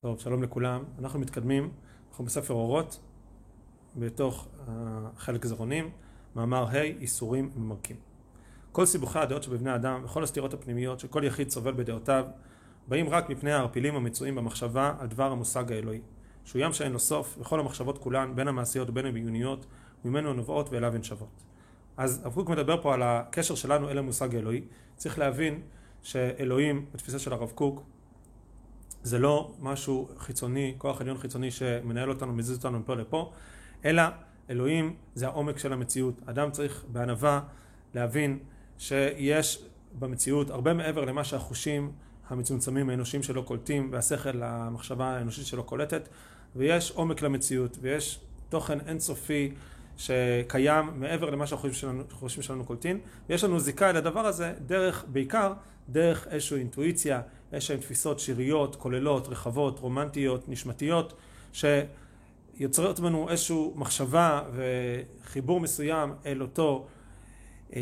טוב, שלום לכולם. אנחנו מתקדמים, אנחנו בספר אורות, בתוך חלק זרעונים, מאמר ה' איסורים ממרקים. כל סיבוכי הדעות שבבני אדם וכל הסתירות הפנימיות שכל יחיד סובל בדעותיו באים רק מפני הערפילים המצויים במחשבה על דבר המושג האלוהי, שהוא ים שאין לו סוף, וכל המחשבות כולן, בין המעשיות ובין הביוניות, ממנו נובעות ואליו הן שוות. אז הרב קוק מדבר פה על הקשר שלנו אל המושג האלוהי. צריך להבין שאלוהים, בתפיסה של הרב קוק, זה לא משהו חיצוני, כוח עליון חיצוני שמנהל אותנו, מזיז אותנו מפה לפה, אלא אלוהים זה העומק של המציאות. אדם צריך בענווה להבין שיש במציאות הרבה מעבר למה שהחושים המצומצמים האנושיים שלו קולטים והשכל המחשבה האנושית שלו קולטת ויש עומק למציאות ויש תוכן אינסופי שקיים מעבר למה שהחושים שלנו קולטים ויש לנו זיקה לדבר הזה דרך, בעיקר דרך איזושהי אינטואיציה, איזשהן תפיסות שיריות, כוללות, רחבות, רומנטיות, נשמתיות שיוצרות בנו איזושהי מחשבה וחיבור מסוים אל אותו אה,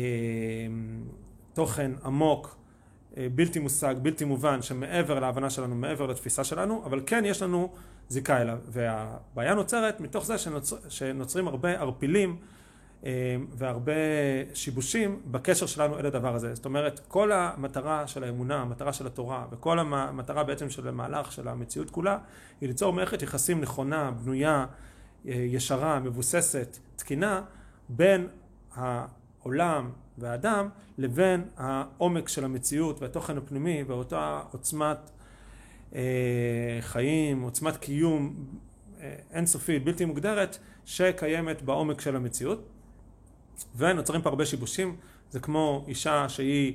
תוכן עמוק בלתי מושג, בלתי מובן, שמעבר להבנה שלנו, מעבר לתפיסה שלנו, אבל כן יש לנו זיקה אליו. והבעיה נוצרת מתוך זה שנוצר, שנוצרים הרבה ערפילים והרבה שיבושים בקשר שלנו אל הדבר הזה. זאת אומרת, כל המטרה של האמונה, המטרה של התורה, וכל המטרה בעצם של המהלך של המציאות כולה, היא ליצור מערכת יחסים נכונה, בנויה, ישרה, מבוססת, תקינה, בין העולם והאדם לבין העומק של המציאות והתוכן הפנימי ואותה עוצמת חיים, עוצמת קיום אינסופית, בלתי מוגדרת, שקיימת בעומק של המציאות. ונוצרים פה הרבה שיבושים, זה כמו אישה שהיא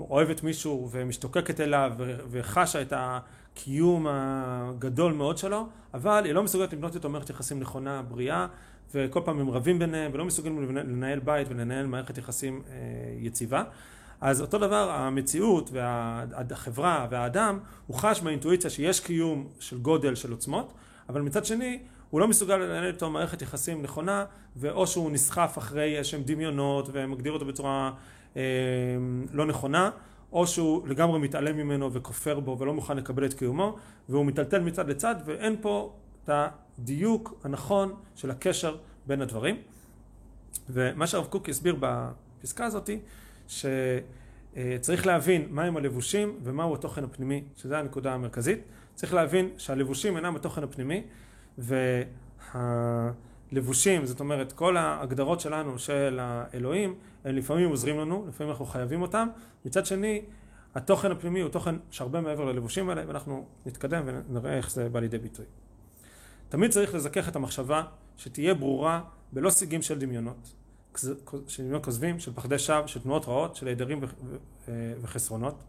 אוהבת מישהו ומשתוקקת אליו וחשה את הקיום הגדול מאוד שלו, אבל היא לא מסוגלת לבנות איתו מערכת יחסים נכונה, בריאה, וכל פעם הם רבים ביניהם ולא מסוגלים לנהל בית ולנהל מערכת יחסים יציבה. אז אותו דבר המציאות והחברה והאדם הוא חש באינטואיציה שיש קיום של גודל של עוצמות, אבל מצד שני הוא לא מסוגל לנהל איתו מערכת יחסים נכונה, ואו שהוא נסחף אחרי איזשהם דמיונות ומגדיר אותו בצורה אה, לא נכונה, או שהוא לגמרי מתעלם ממנו וכופר בו ולא מוכן לקבל את קיומו, והוא מטלטל מצד לצד, ואין פה את הדיוק הנכון של הקשר בין הדברים. ומה שהרב קוק הסביר בפסקה הזאתי, שצריך להבין מהם הלבושים ומהו התוכן הפנימי, שזו הנקודה המרכזית. צריך להבין שהלבושים אינם התוכן הפנימי, והלבושים, זאת אומרת כל ההגדרות שלנו של האלוהים, הם לפעמים עוזרים לנו, לפעמים אנחנו חייבים אותם, מצד שני התוכן הפנימי הוא תוכן שהרבה מעבר ללבושים האלה ואנחנו נתקדם ונראה איך זה בא לידי ביטוי. תמיד צריך לזכך את המחשבה שתהיה ברורה בלא סיגים של דמיונות, של דמיונות כוזבים, של פחדי שווא, של תנועות רעות, של הידרים וחסרונות.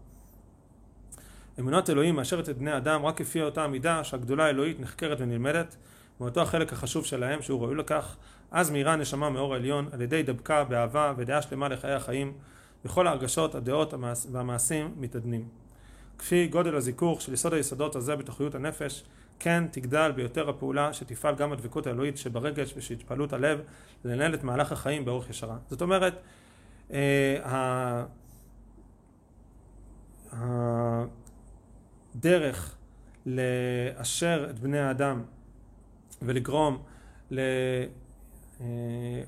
אמונת אלוהים מאשרת את בני אדם רק לפי אותה המידה שהגדולה האלוהית נחקרת ונלמדת מאותו החלק החשוב שלהם שהוא ראוי לכך אז מאירה הנשמה מאור העליון על ידי דבקה באהבה ודעה שלמה לחיי החיים וכל ההרגשות, הדעות והמעשים מתעדנים. כפי גודל הזיכוך של יסוד היסודות הזה בתוכיות הנפש כן תגדל ביותר הפעולה שתפעל גם הדבקות האלוהית שברגש ושהתפעלות הלב לנהל את מהלך החיים באורך ישרה. זאת אומרת דרך לאשר את בני האדם ולגרום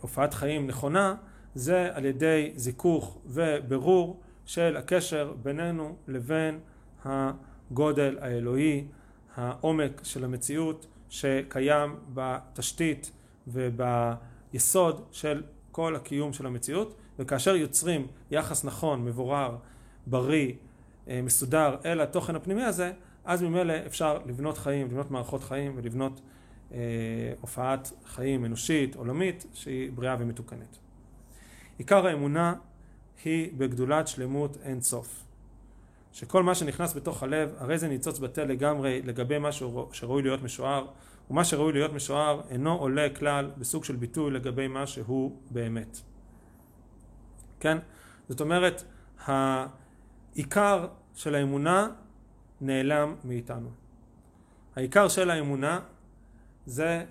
להופעת חיים נכונה זה על ידי זיכוך וברור של הקשר בינינו לבין הגודל האלוהי, העומק של המציאות שקיים בתשתית וביסוד של כל הקיום של המציאות וכאשר יוצרים יחס נכון, מבורר, בריא מסודר אל התוכן הפנימי הזה, אז ממילא אפשר לבנות חיים, לבנות מערכות חיים ולבנות אה, הופעת חיים אנושית, עולמית, שהיא בריאה ומתוקנת. עיקר האמונה היא בגדולת שלמות אין סוף. שכל מה שנכנס בתוך הלב, הרי זה ניצוץ בטל לגמרי לגבי מה שראוי להיות משוער, ומה שראוי להיות משוער אינו עולה כלל בסוג של ביטוי לגבי מה שהוא באמת. כן? זאת אומרת, העיקר של האמונה נעלם מאיתנו. העיקר של האמונה זה,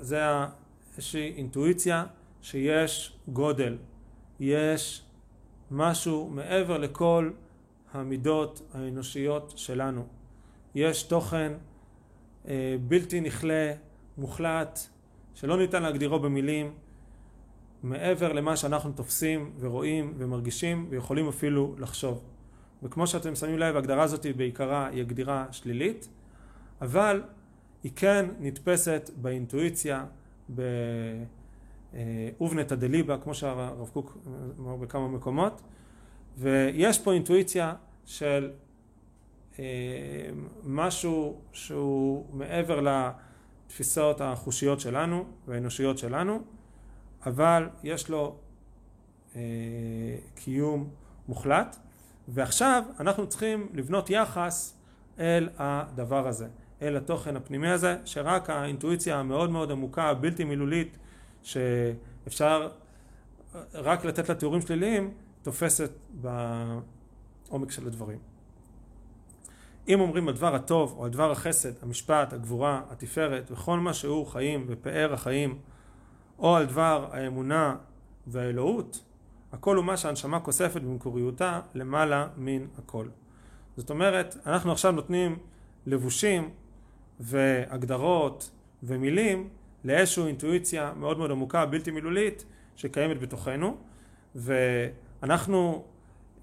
זה איזושהי אינטואיציה שיש גודל, יש משהו מעבר לכל המידות האנושיות שלנו. יש תוכן אה, בלתי נכלה, מוחלט, שלא ניתן להגדירו במילים, מעבר למה שאנחנו תופסים ורואים ומרגישים ויכולים אפילו לחשוב. וכמו שאתם שמים לב, ההגדרה הזאת בעיקרה היא הגדירה שלילית, אבל היא כן נתפסת באינטואיציה, באובנתא דליבה, כמו שהרב קוק אמר בכמה מקומות, ויש פה אינטואיציה של אה, משהו שהוא מעבר לתפיסות החושיות שלנו והאנושיות שלנו, אבל יש לו אה, קיום מוחלט, ועכשיו אנחנו צריכים לבנות יחס אל הדבר הזה, אל התוכן הפנימי הזה, שרק האינטואיציה המאוד מאוד עמוקה, הבלתי מילולית, שאפשר רק לתת לה תיאורים שליליים, תופסת בעומק של הדברים. אם אומרים הדבר הטוב או הדבר החסד, המשפט, הגבורה, התפארת וכל מה שהוא חיים ופאר החיים או על דבר האמונה והאלוהות, הכל הוא מה שהנשמה כוספת במקוריותה למעלה מן הכל. זאת אומרת, אנחנו עכשיו נותנים לבושים והגדרות ומילים לאיזושהי אינטואיציה מאוד מאוד עמוקה, בלתי מילולית, שקיימת בתוכנו, ואנחנו,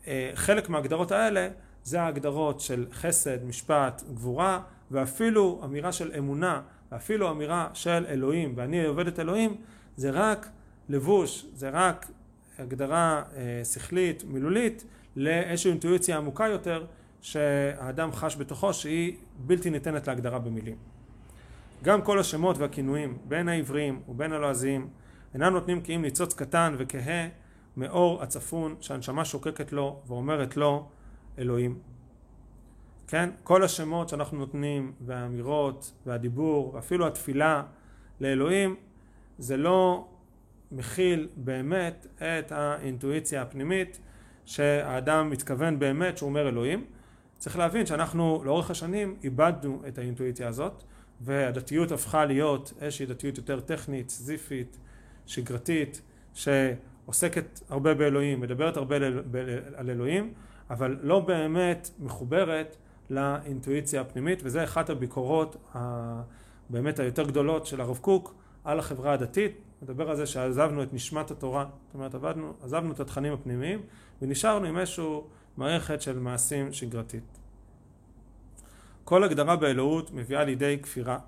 אה, חלק מההגדרות האלה זה ההגדרות של חסד, משפט, גבורה, ואפילו אמירה של אמונה, ואפילו אמירה של אלוהים, ואני עובד את אלוהים, זה רק לבוש, זה רק הגדרה אה, שכלית, מילולית, לאיזושהי אינטואיציה עמוקה יותר שהאדם חש בתוכו שהיא בלתי ניתנת להגדרה במילים. גם כל השמות והכינויים בין העבריים ובין הלועזיים אינם נותנים כי אם ניצוץ קטן וכהה מאור הצפון שהנשמה שוקקת לו ואומרת לו אלוהים. כן? כל השמות שאנחנו נותנים והאמירות והדיבור ואפילו התפילה לאלוהים זה לא מכיל באמת את האינטואיציה הפנימית שהאדם מתכוון באמת שהוא אומר אלוהים. צריך להבין שאנחנו לאורך השנים איבדנו את האינטואיציה הזאת והדתיות הפכה להיות איזושהי דתיות יותר טכנית, סיזיפית, שגרתית, שעוסקת הרבה באלוהים, מדברת הרבה על אלוהים, אבל לא באמת מחוברת לאינטואיציה הפנימית, וזה אחת הביקורות באמת היותר גדולות של הרב קוק על החברה הדתית, מדבר על זה שעזבנו את נשמת התורה, זאת אומרת עבדנו, עזבנו את התכנים הפנימיים ונשארנו עם איזושהי מערכת של מעשים שגרתית. כל הגדרה באלוהות מביאה לידי כפירה.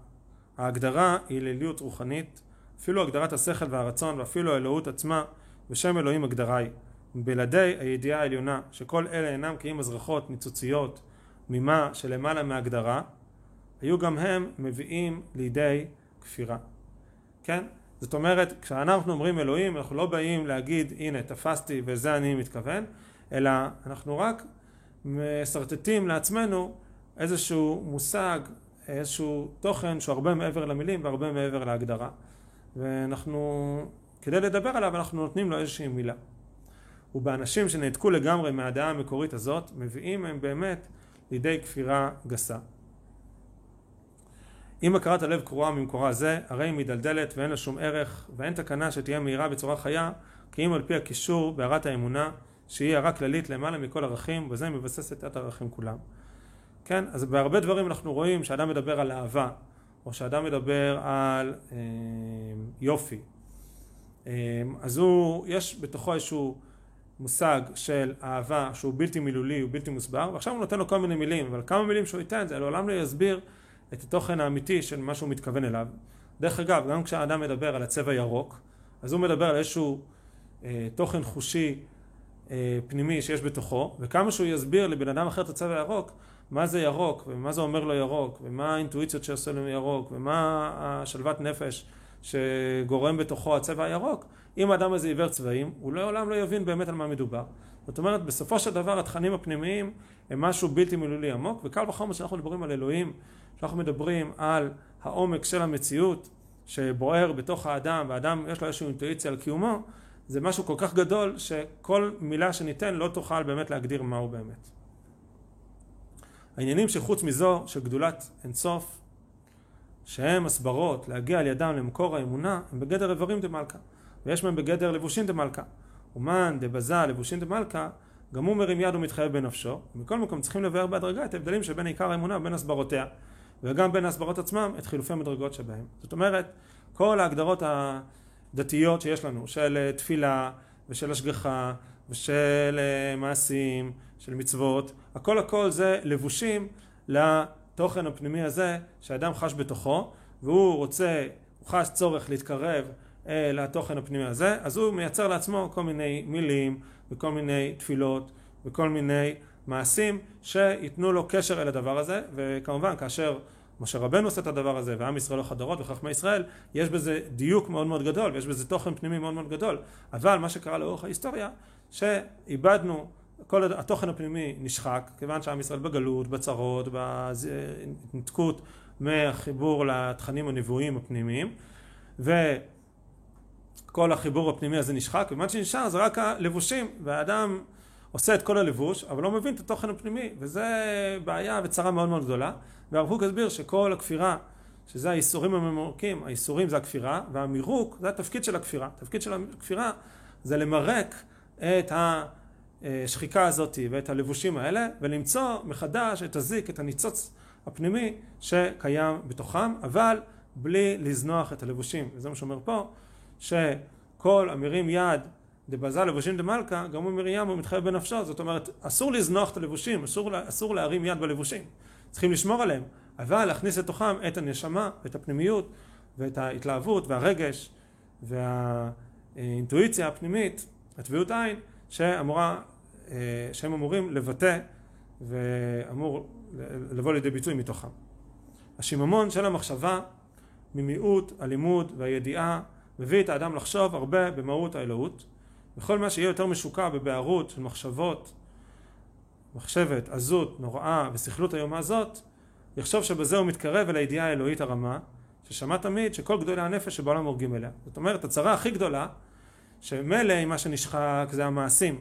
ההגדרה היא ליליות רוחנית, אפילו הגדרת השכל והרצון ואפילו האלוהות עצמה בשם אלוהים הגדרה היא. בלעדי הידיעה העליונה שכל אלה אינם כי אם הזרחות ניצוציות ממה שלמעלה מהגדרה, היו גם הם מביאים לידי כפירה. כן? זאת אומרת, כשאנחנו אומרים אלוהים, אנחנו לא באים להגיד, הנה, תפסתי וזה אני מתכוון, אלא אנחנו רק משרטטים לעצמנו איזשהו מושג, איזשהו תוכן שהוא הרבה מעבר למילים והרבה מעבר להגדרה. ואנחנו, כדי לדבר עליו, אנחנו נותנים לו איזושהי מילה. ובאנשים שנעתקו לגמרי מהדעה המקורית הזאת, מביאים הם באמת לידי כפירה גסה. אם הכרת הלב קרועה ממקורה זה, הרי היא מדלדלת ואין לה שום ערך, ואין תקנה שתהיה מהירה בצורה חיה, כי אם על פי הקישור בהערת האמונה, שהיא הערה כללית למעלה מכל ערכים, וזה מבססת את הערכים כולם. כן? אז בהרבה דברים אנחנו רואים שאדם מדבר על אהבה, או שאדם מדבר על אה, יופי. אה, אז הוא, יש בתוכו איזשהו מושג של אהבה שהוא בלתי מילולי, הוא בלתי מוסבר, ועכשיו הוא נותן לו כל מיני מילים, אבל כמה מילים שהוא ייתן זה לעולם לא יסביר את התוכן האמיתי של מה שהוא מתכוון אליו. דרך אגב, גם כשאדם מדבר על הצבע ירוק, אז הוא מדבר על איזשהו אה, תוכן חושי אה, פנימי שיש בתוכו, וכמה שהוא יסביר לבן אדם אחר את הצבע הירוק, מה זה ירוק, ומה זה אומר לו ירוק, ומה האינטואיציות שעושה לו ירוק, ומה השלוות נפש שגורם בתוכו הצבע הירוק, אם האדם הזה עיוור צבעים, הוא לעולם לא יבין באמת על מה מדובר. זאת אומרת, בסופו של דבר התכנים הפנימיים הם משהו בלתי מילולי עמוק, וקל וחומר שאנחנו מדברים על אלוהים, שאנחנו מדברים על העומק של המציאות שבוער בתוך האדם, והאדם יש לו איזושהי אינטואיציה על קיומו, זה משהו כל כך גדול שכל מילה שניתן לא תוכל באמת להגדיר מהו באמת. העניינים שחוץ מזו של גדולת אינסוף, שהם הסברות להגיע על ידם למקור האמונה, הם בגדר איברים דמלכה, ויש מהם בגדר לבושין דמלכה. אומן דבזה לבושין דמלכה, גם הוא מרים יד ומתחייב בנפשו, ומכל מקום צריכים לבאר בהדרגה את ההבדלים שבין עיקר האמונה ובין הסברותיה. וגם בין ההסברות עצמם את חילופי המדרגות שבהם. זאת אומרת, כל ההגדרות הדתיות שיש לנו, של תפילה ושל השגחה ושל אה, מעשים, של מצוות, הכל הכל זה לבושים לתוכן הפנימי הזה שאדם חש בתוכו והוא רוצה, הוא חש צורך להתקרב אל התוכן הפנימי הזה, אז הוא מייצר לעצמו כל מיני מילים וכל מיני תפילות וכל מיני מעשים שייתנו לו קשר אל הדבר הזה, וכמובן כאשר משה רבנו עושה את הדבר הזה, ועם ישראל לא חדרות וחכמי ישראל, יש בזה דיוק מאוד מאוד גדול, ויש בזה תוכן פנימי מאוד מאוד גדול, אבל מה שקרה לאורך ההיסטוריה, שאיבדנו, כל התוכן הפנימי נשחק, כיוון שעם ישראל בגלות, בצרות, בהתנתקות מהחיבור לתכנים הנבואיים הפנימיים, וכל החיבור הפנימי הזה נשחק, ומה שנשאר זה רק הלבושים, והאדם עושה את כל הלבוש, אבל לא מבין את התוכן הפנימי, וזה בעיה וצרה מאוד מאוד גדולה. והרב קוק הסביר שכל הכפירה, שזה האיסורים הממורקים, האיסורים זה הכפירה, והמירוק זה התפקיד של הכפירה. התפקיד של הכפירה זה למרק את השחיקה הזאת ואת הלבושים האלה, ולמצוא מחדש את הזיק, את הניצוץ הפנימי שקיים בתוכם, אבל בלי לזנוח את הלבושים. וזה מה שאומר פה, שכל המרים יד דבזה לבושים דמלכה, גם הוא מרים הוא מתחייב בנפשו, זאת אומרת אסור לזנוח את הלבושים, אסור, אסור להרים יד בלבושים, צריכים לשמור עליהם, אבל להכניס לתוכם את הנשמה, את הפנימיות ואת ההתלהבות והרגש והאינטואיציה הפנימית, הטביעות עין, שאמורה, אה, שהם אמורים לבטא ואמור לבוא לידי ביטוי מתוכם. השיממון של המחשבה ממיעוט הלימוד והידיעה מביא את האדם לחשוב הרבה במהות האלוהות וכל מה שיהיה יותר משוקע בבערות של מחשבות, מחשבת, עזות, נוראה וסכלות היומה הזאת, יחשוב שבזה הוא מתקרב אל הידיעה האלוהית הרמה, ששמע תמיד שכל גדולי הנפש שבעולם הורגים אליה. זאת אומרת, הצרה הכי גדולה, שמילא מה שנשחק זה המעשים,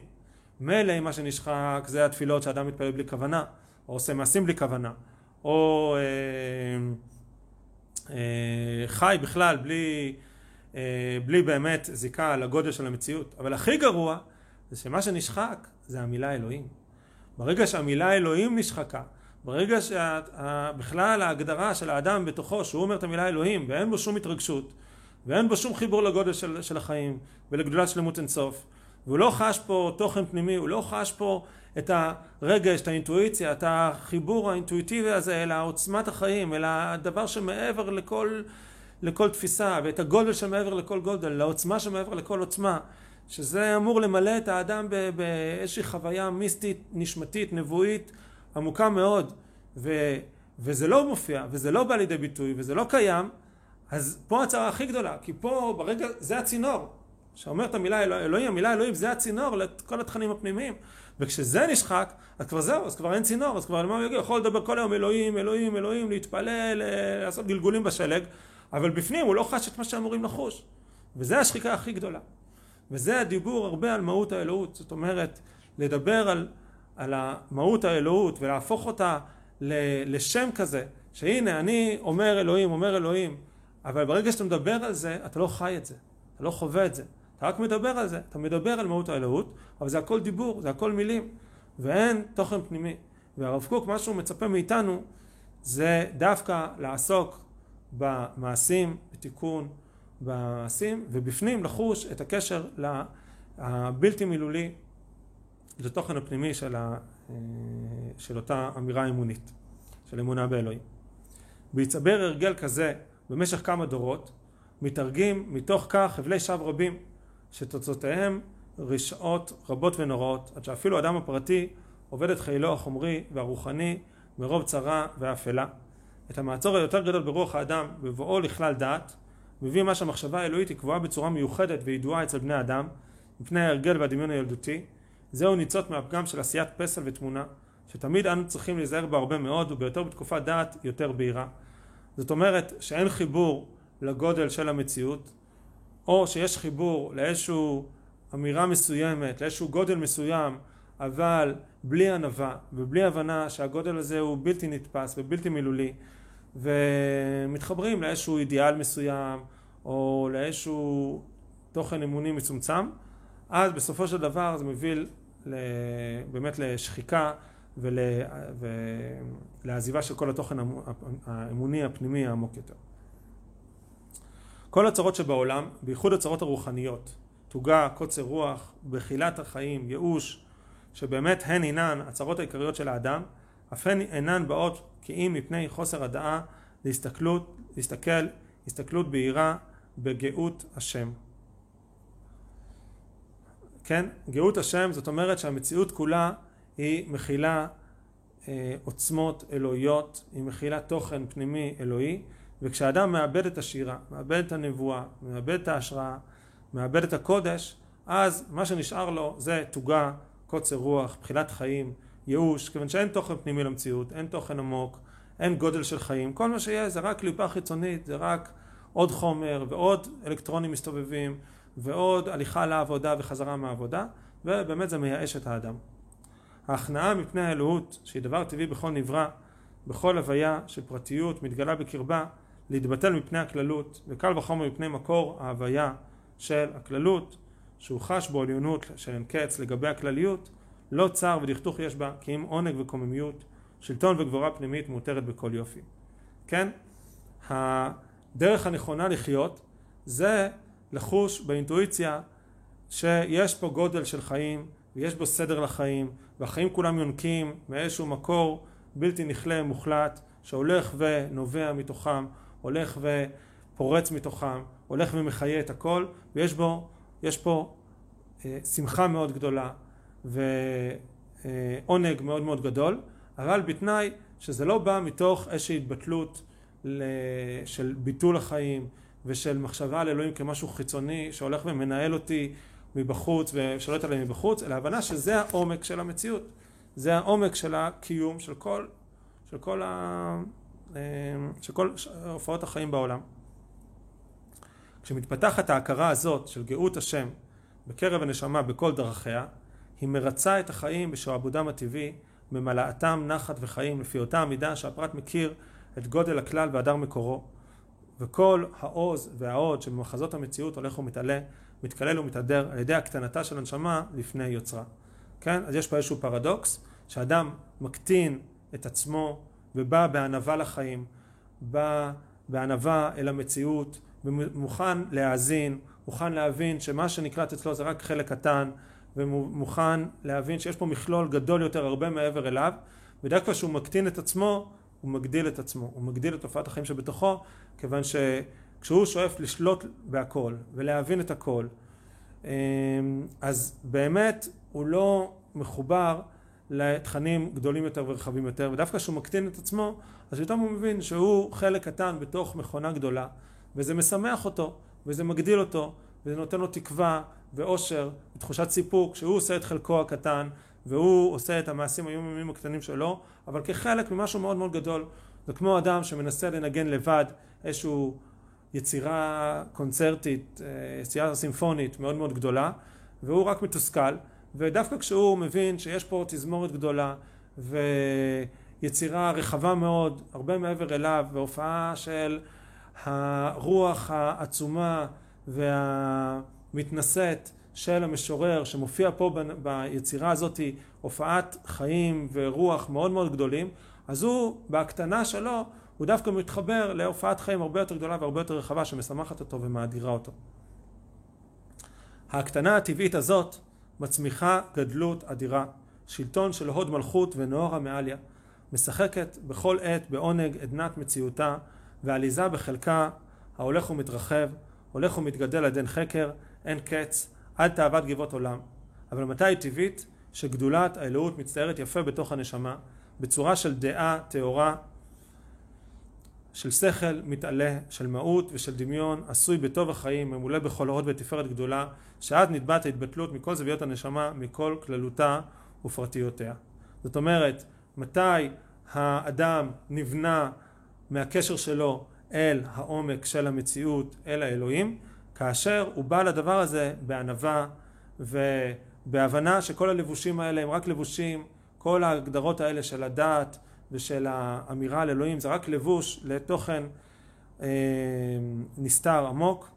מילא מה שנשחק זה התפילות שאדם מתפלל בלי כוונה, או עושה מעשים בלי כוונה, או אה, אה, חי בכלל בלי... אה, בלי באמת זיקה לגודל של המציאות. אבל הכי גרוע זה שמה שנשחק זה המילה אלוהים. ברגע שהמילה אלוהים נשחקה, ברגע שבכלל ההגדרה של האדם בתוכו, שהוא אומר את המילה אלוהים ואין בו שום התרגשות ואין בו שום חיבור לגודל של, של החיים ולגדולת שלמות אינסוף והוא לא חש פה תוכן פנימי, הוא לא חש פה את הרגש, את האינטואיציה, את החיבור האינטואיטיבי הזה אל עוצמת החיים, אל הדבר שמעבר לכל לכל תפיסה, ואת הגודל שמעבר לכל גודל, לעוצמה שמעבר לכל עוצמה, שזה אמור למלא את האדם באיזושהי חוויה מיסטית, נשמתית, נבואית, עמוקה מאוד, ו, וזה לא מופיע, וזה לא בא לידי ביטוי, וזה לא קיים, אז פה הצרה הכי גדולה, כי פה ברגע, זה הצינור, שאומר את המילה אלוהים, המילה אלוהים זה הצינור לכל התכנים הפנימיים, וכשזה נשחק, אז כבר זהו, אז כבר אין צינור, אז כבר על מה הוא יגיד? יכול לדבר כל היום אלוהים, אלוהים, אלוהים, להתפלל, אה, לעשות גלגולים בשלג, אבל בפנים הוא לא חש את מה שאמורים לחוש. וזה השחיקה הכי גדולה. וזה הדיבור הרבה על מהות האלוהות. זאת אומרת, לדבר על, על המהות האלוהות ולהפוך אותה לשם כזה, שהנה אני אומר אלוהים, אומר אלוהים, אבל ברגע שאתה מדבר על זה, אתה לא חי את זה, אתה לא חווה את זה. אתה רק מדבר על זה, אתה מדבר על מהות האלוהות, אבל זה הכל דיבור, זה הכל מילים, ואין תוכן פנימי. והרב קוק, מה שהוא מצפה מאיתנו, זה דווקא לעסוק במעשים, בתיקון במעשים, ובפנים לחוש את הקשר הבלתי מילולי לתוכן הפנימי של, ה, אה, של אותה אמירה אמונית, של אמונה באלוהים. בהצבר הרגל כזה במשך כמה דורות, מתרגים מתוך כך חבלי שווא רבים, שתוצאותיהם רשעות רבות ונוראות, עד שאפילו האדם הפרטי עובד את חילו החומרי והרוחני מרוב צרה ואפלה. את המעצור היותר גדול ברוח האדם בבואו לכלל דעת, מביא מה שהמחשבה האלוהית היא קבועה בצורה מיוחדת וידועה אצל בני אדם, מפני ההרגל והדמיון הילדותי. זהו ניצוץ מהפגם של עשיית פסל ותמונה, שתמיד אנו צריכים להיזהר בה הרבה מאוד, וביותר בתקופת דעת יותר בהירה. זאת אומרת שאין חיבור לגודל של המציאות, או שיש חיבור לאיזושהי אמירה מסוימת, לאיזשהו גודל מסוים, אבל בלי ענווה ובלי הבנה שהגודל הזה הוא בלתי נתפס ובלתי מילולי ומתחברים לאיזשהו אידיאל מסוים או לאיזשהו תוכן אמוני מצומצם אז בסופו של דבר זה מביא באמת לשחיקה ול, ולעזיבה של כל התוכן האמוני הפנימי העמוק יותר. כל הצרות שבעולם, בייחוד הצרות הרוחניות, תוגה, קוצר רוח, בחילת החיים, ייאוש, שבאמת הן אינן הצרות העיקריות של האדם, אף הן אינן באות כי אם מפני חוסר הדעה להסתכלות, להסתכל, הסתכלות בהירה בגאות השם. כן? גאות השם זאת אומרת שהמציאות כולה היא מכילה אה, עוצמות אלוהיות, היא מכילה תוכן פנימי אלוהי, וכשאדם מאבד את השירה, מאבד את הנבואה, מאבד את ההשראה, מאבד את הקודש, אז מה שנשאר לו זה תוגה, קוצר רוח, בחילת חיים, ייאוש, כיוון שאין תוכן פנימי למציאות, אין תוכן עמוק, אין גודל של חיים, כל מה שיש זה רק קליפה חיצונית, זה רק עוד חומר ועוד אלקטרונים מסתובבים ועוד הליכה לעבודה וחזרה מהעבודה, ובאמת זה מייאש את האדם. ההכנעה מפני האלוהות, שהיא דבר טבעי בכל נברא, בכל הוויה של פרטיות מתגלה בקרבה, להתבטל מפני הכללות, וקל וחומר מפני מקור ההוויה של הכללות, שהוא חש בו עליונות של אין קץ לגבי הכלליות, לא צר ודכדוך יש בה, כי אם עונג וקוממיות, שלטון וגבורה פנימית מותרת בכל יופי. כן? הדרך הנכונה לחיות זה לחוש באינטואיציה שיש פה גודל של חיים ויש בו סדר לחיים והחיים כולם יונקים מאיזשהו מקור בלתי נכלה מוחלט שהולך ונובע מתוכם, הולך ופורץ מתוכם, הולך ומחיה את הכל ויש בו, יש פה אה, שמחה מאוד גדולה ועונג מאוד מאוד גדול אבל בתנאי שזה לא בא מתוך איזושהי התבטלות של ביטול החיים ושל מחשבה על אלוהים כמשהו חיצוני שהולך ומנהל אותי מבחוץ ושולט עליי מבחוץ, אלא הבנה שזה העומק של המציאות, זה העומק של הקיום של כל, של כל, ה, אה, של כל הופעות החיים בעולם. כשמתפתחת ההכרה הזאת של גאות השם בקרב הנשמה בכל דרכיה, היא מרצה את החיים בשעבודם הטבעי, ממלאתם נחת וחיים לפי אותה המידה שהפרט מכיר את גודל הכלל והדר מקורו, וכל העוז וההוד שבמחזות המציאות הולך ומתעלה, מתקלל ומתהדר על ידי הקטנתה של הנשמה לפני יוצרה. כן? אז יש פה איזשהו פרדוקס, שאדם מקטין את עצמו ובא בענווה לחיים, בא בענווה אל המציאות, ומוכן להאזין, מוכן להבין שמה שנקלט אצלו זה רק חלק קטן, ומוכן להבין שיש פה מכלול גדול יותר הרבה מעבר אליו, ודווקא כשהוא מקטין את עצמו, הוא מגדיל את עצמו, הוא מגדיל את תופעת החיים שבתוכו, כיוון שכשהוא שואף לשלוט בהכל ולהבין את הכל, אמ, אז באמת הוא לא מחובר לתכנים גדולים יותר ורחבים יותר, ודווקא כשהוא מקטין את עצמו, אז פתאום הוא מבין שהוא חלק קטן בתוך מכונה גדולה, וזה משמח אותו, וזה מגדיל אותו, וזה נותן לו תקווה ואושר ותחושת סיפוק, שהוא עושה את חלקו הקטן, והוא עושה את המעשים היומיומיים הקטנים שלו, אבל כחלק ממשהו מאוד מאוד גדול. זה כמו אדם שמנסה לנגן לבד איזושהי יצירה קונצרטית, אה, יצירה סימפונית מאוד מאוד גדולה, והוא רק מתוסכל, ודווקא כשהוא מבין שיש פה תזמורת גדולה ויצירה רחבה מאוד, הרבה מעבר אליו, והופעה של הרוח העצומה והמתנשאת של המשורר שמופיע פה ביצירה הזאת הופעת חיים ורוח מאוד מאוד גדולים אז הוא בהקטנה שלו הוא דווקא מתחבר להופעת חיים הרבה יותר גדולה והרבה יותר רחבה שמשמחת אותו ומאדירה אותו. ההקטנה הטבעית הזאת מצמיחה גדלות אדירה, שלטון של הוד מלכות ונאורה מעליה, משחקת בכל עת בעונג עדנת מציאותה ועליזה בחלקה ההולך ומתרחב, הולך ומתגדל עד אין חקר, אין קץ, עד תאוות גבעות עולם. אבל מתי היא טבעית? שגדולת האלוהות מצטיירת יפה בתוך הנשמה, בצורה של דעה טהורה, של שכל מתעלה, של מהות ושל דמיון, עשוי בטוב החיים, ממולא בכל הוד ותפארת גדולה, שעד נתבעת ההתבטלות מכל זוויות הנשמה, מכל כללותה ופרטיותיה. זאת אומרת, מתי האדם נבנה מהקשר שלו אל העומק של המציאות, אל האלוהים, כאשר הוא בא לדבר הזה בענווה ובהבנה שכל הלבושים האלה הם רק לבושים, כל ההגדרות האלה של הדעת ושל האמירה על אלוהים זה רק לבוש לתוכן אה, נסתר עמוק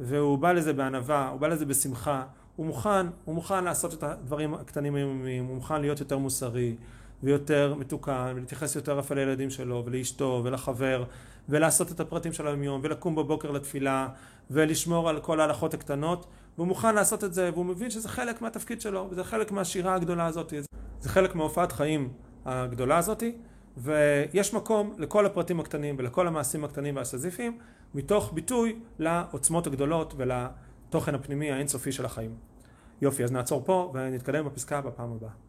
והוא בא לזה בענווה, הוא בא לזה בשמחה, הוא מוכן, הוא מוכן לעשות את הדברים הקטנים היומיים, הוא מוכן להיות יותר מוסרי ויותר מתוקן, ולהתייחס יותר יפה לילדים שלו, ולאשתו, ולחבר, ולעשות את הפרטים של היום-יום, ולקום בבוקר לתפילה, ולשמור על כל ההלכות הקטנות, והוא מוכן לעשות את זה, והוא מבין שזה חלק מהתפקיד שלו, וזה חלק מהשירה הגדולה הזאת, זה חלק מהופעת חיים הגדולה הזאת, ויש מקום לכל הפרטים הקטנים ולכל המעשים הקטנים והסזיפיים, מתוך ביטוי לעוצמות הגדולות ולתוכן הפנימי האינסופי של החיים. יופי, אז נעצור פה ונתקדם בפסקה בפעם הבאה.